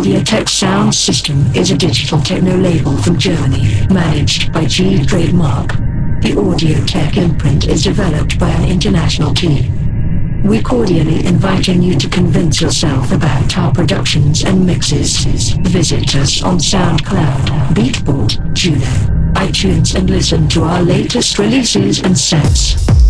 Audiotech Sound System is a digital techno label from Germany, managed by G Trademark. The Audiotech imprint is developed by an international team. We cordially inviting you to convince yourself about our productions and mixes. Visit us on SoundCloud, Beatport, Juno, iTunes and listen to our latest releases and sets.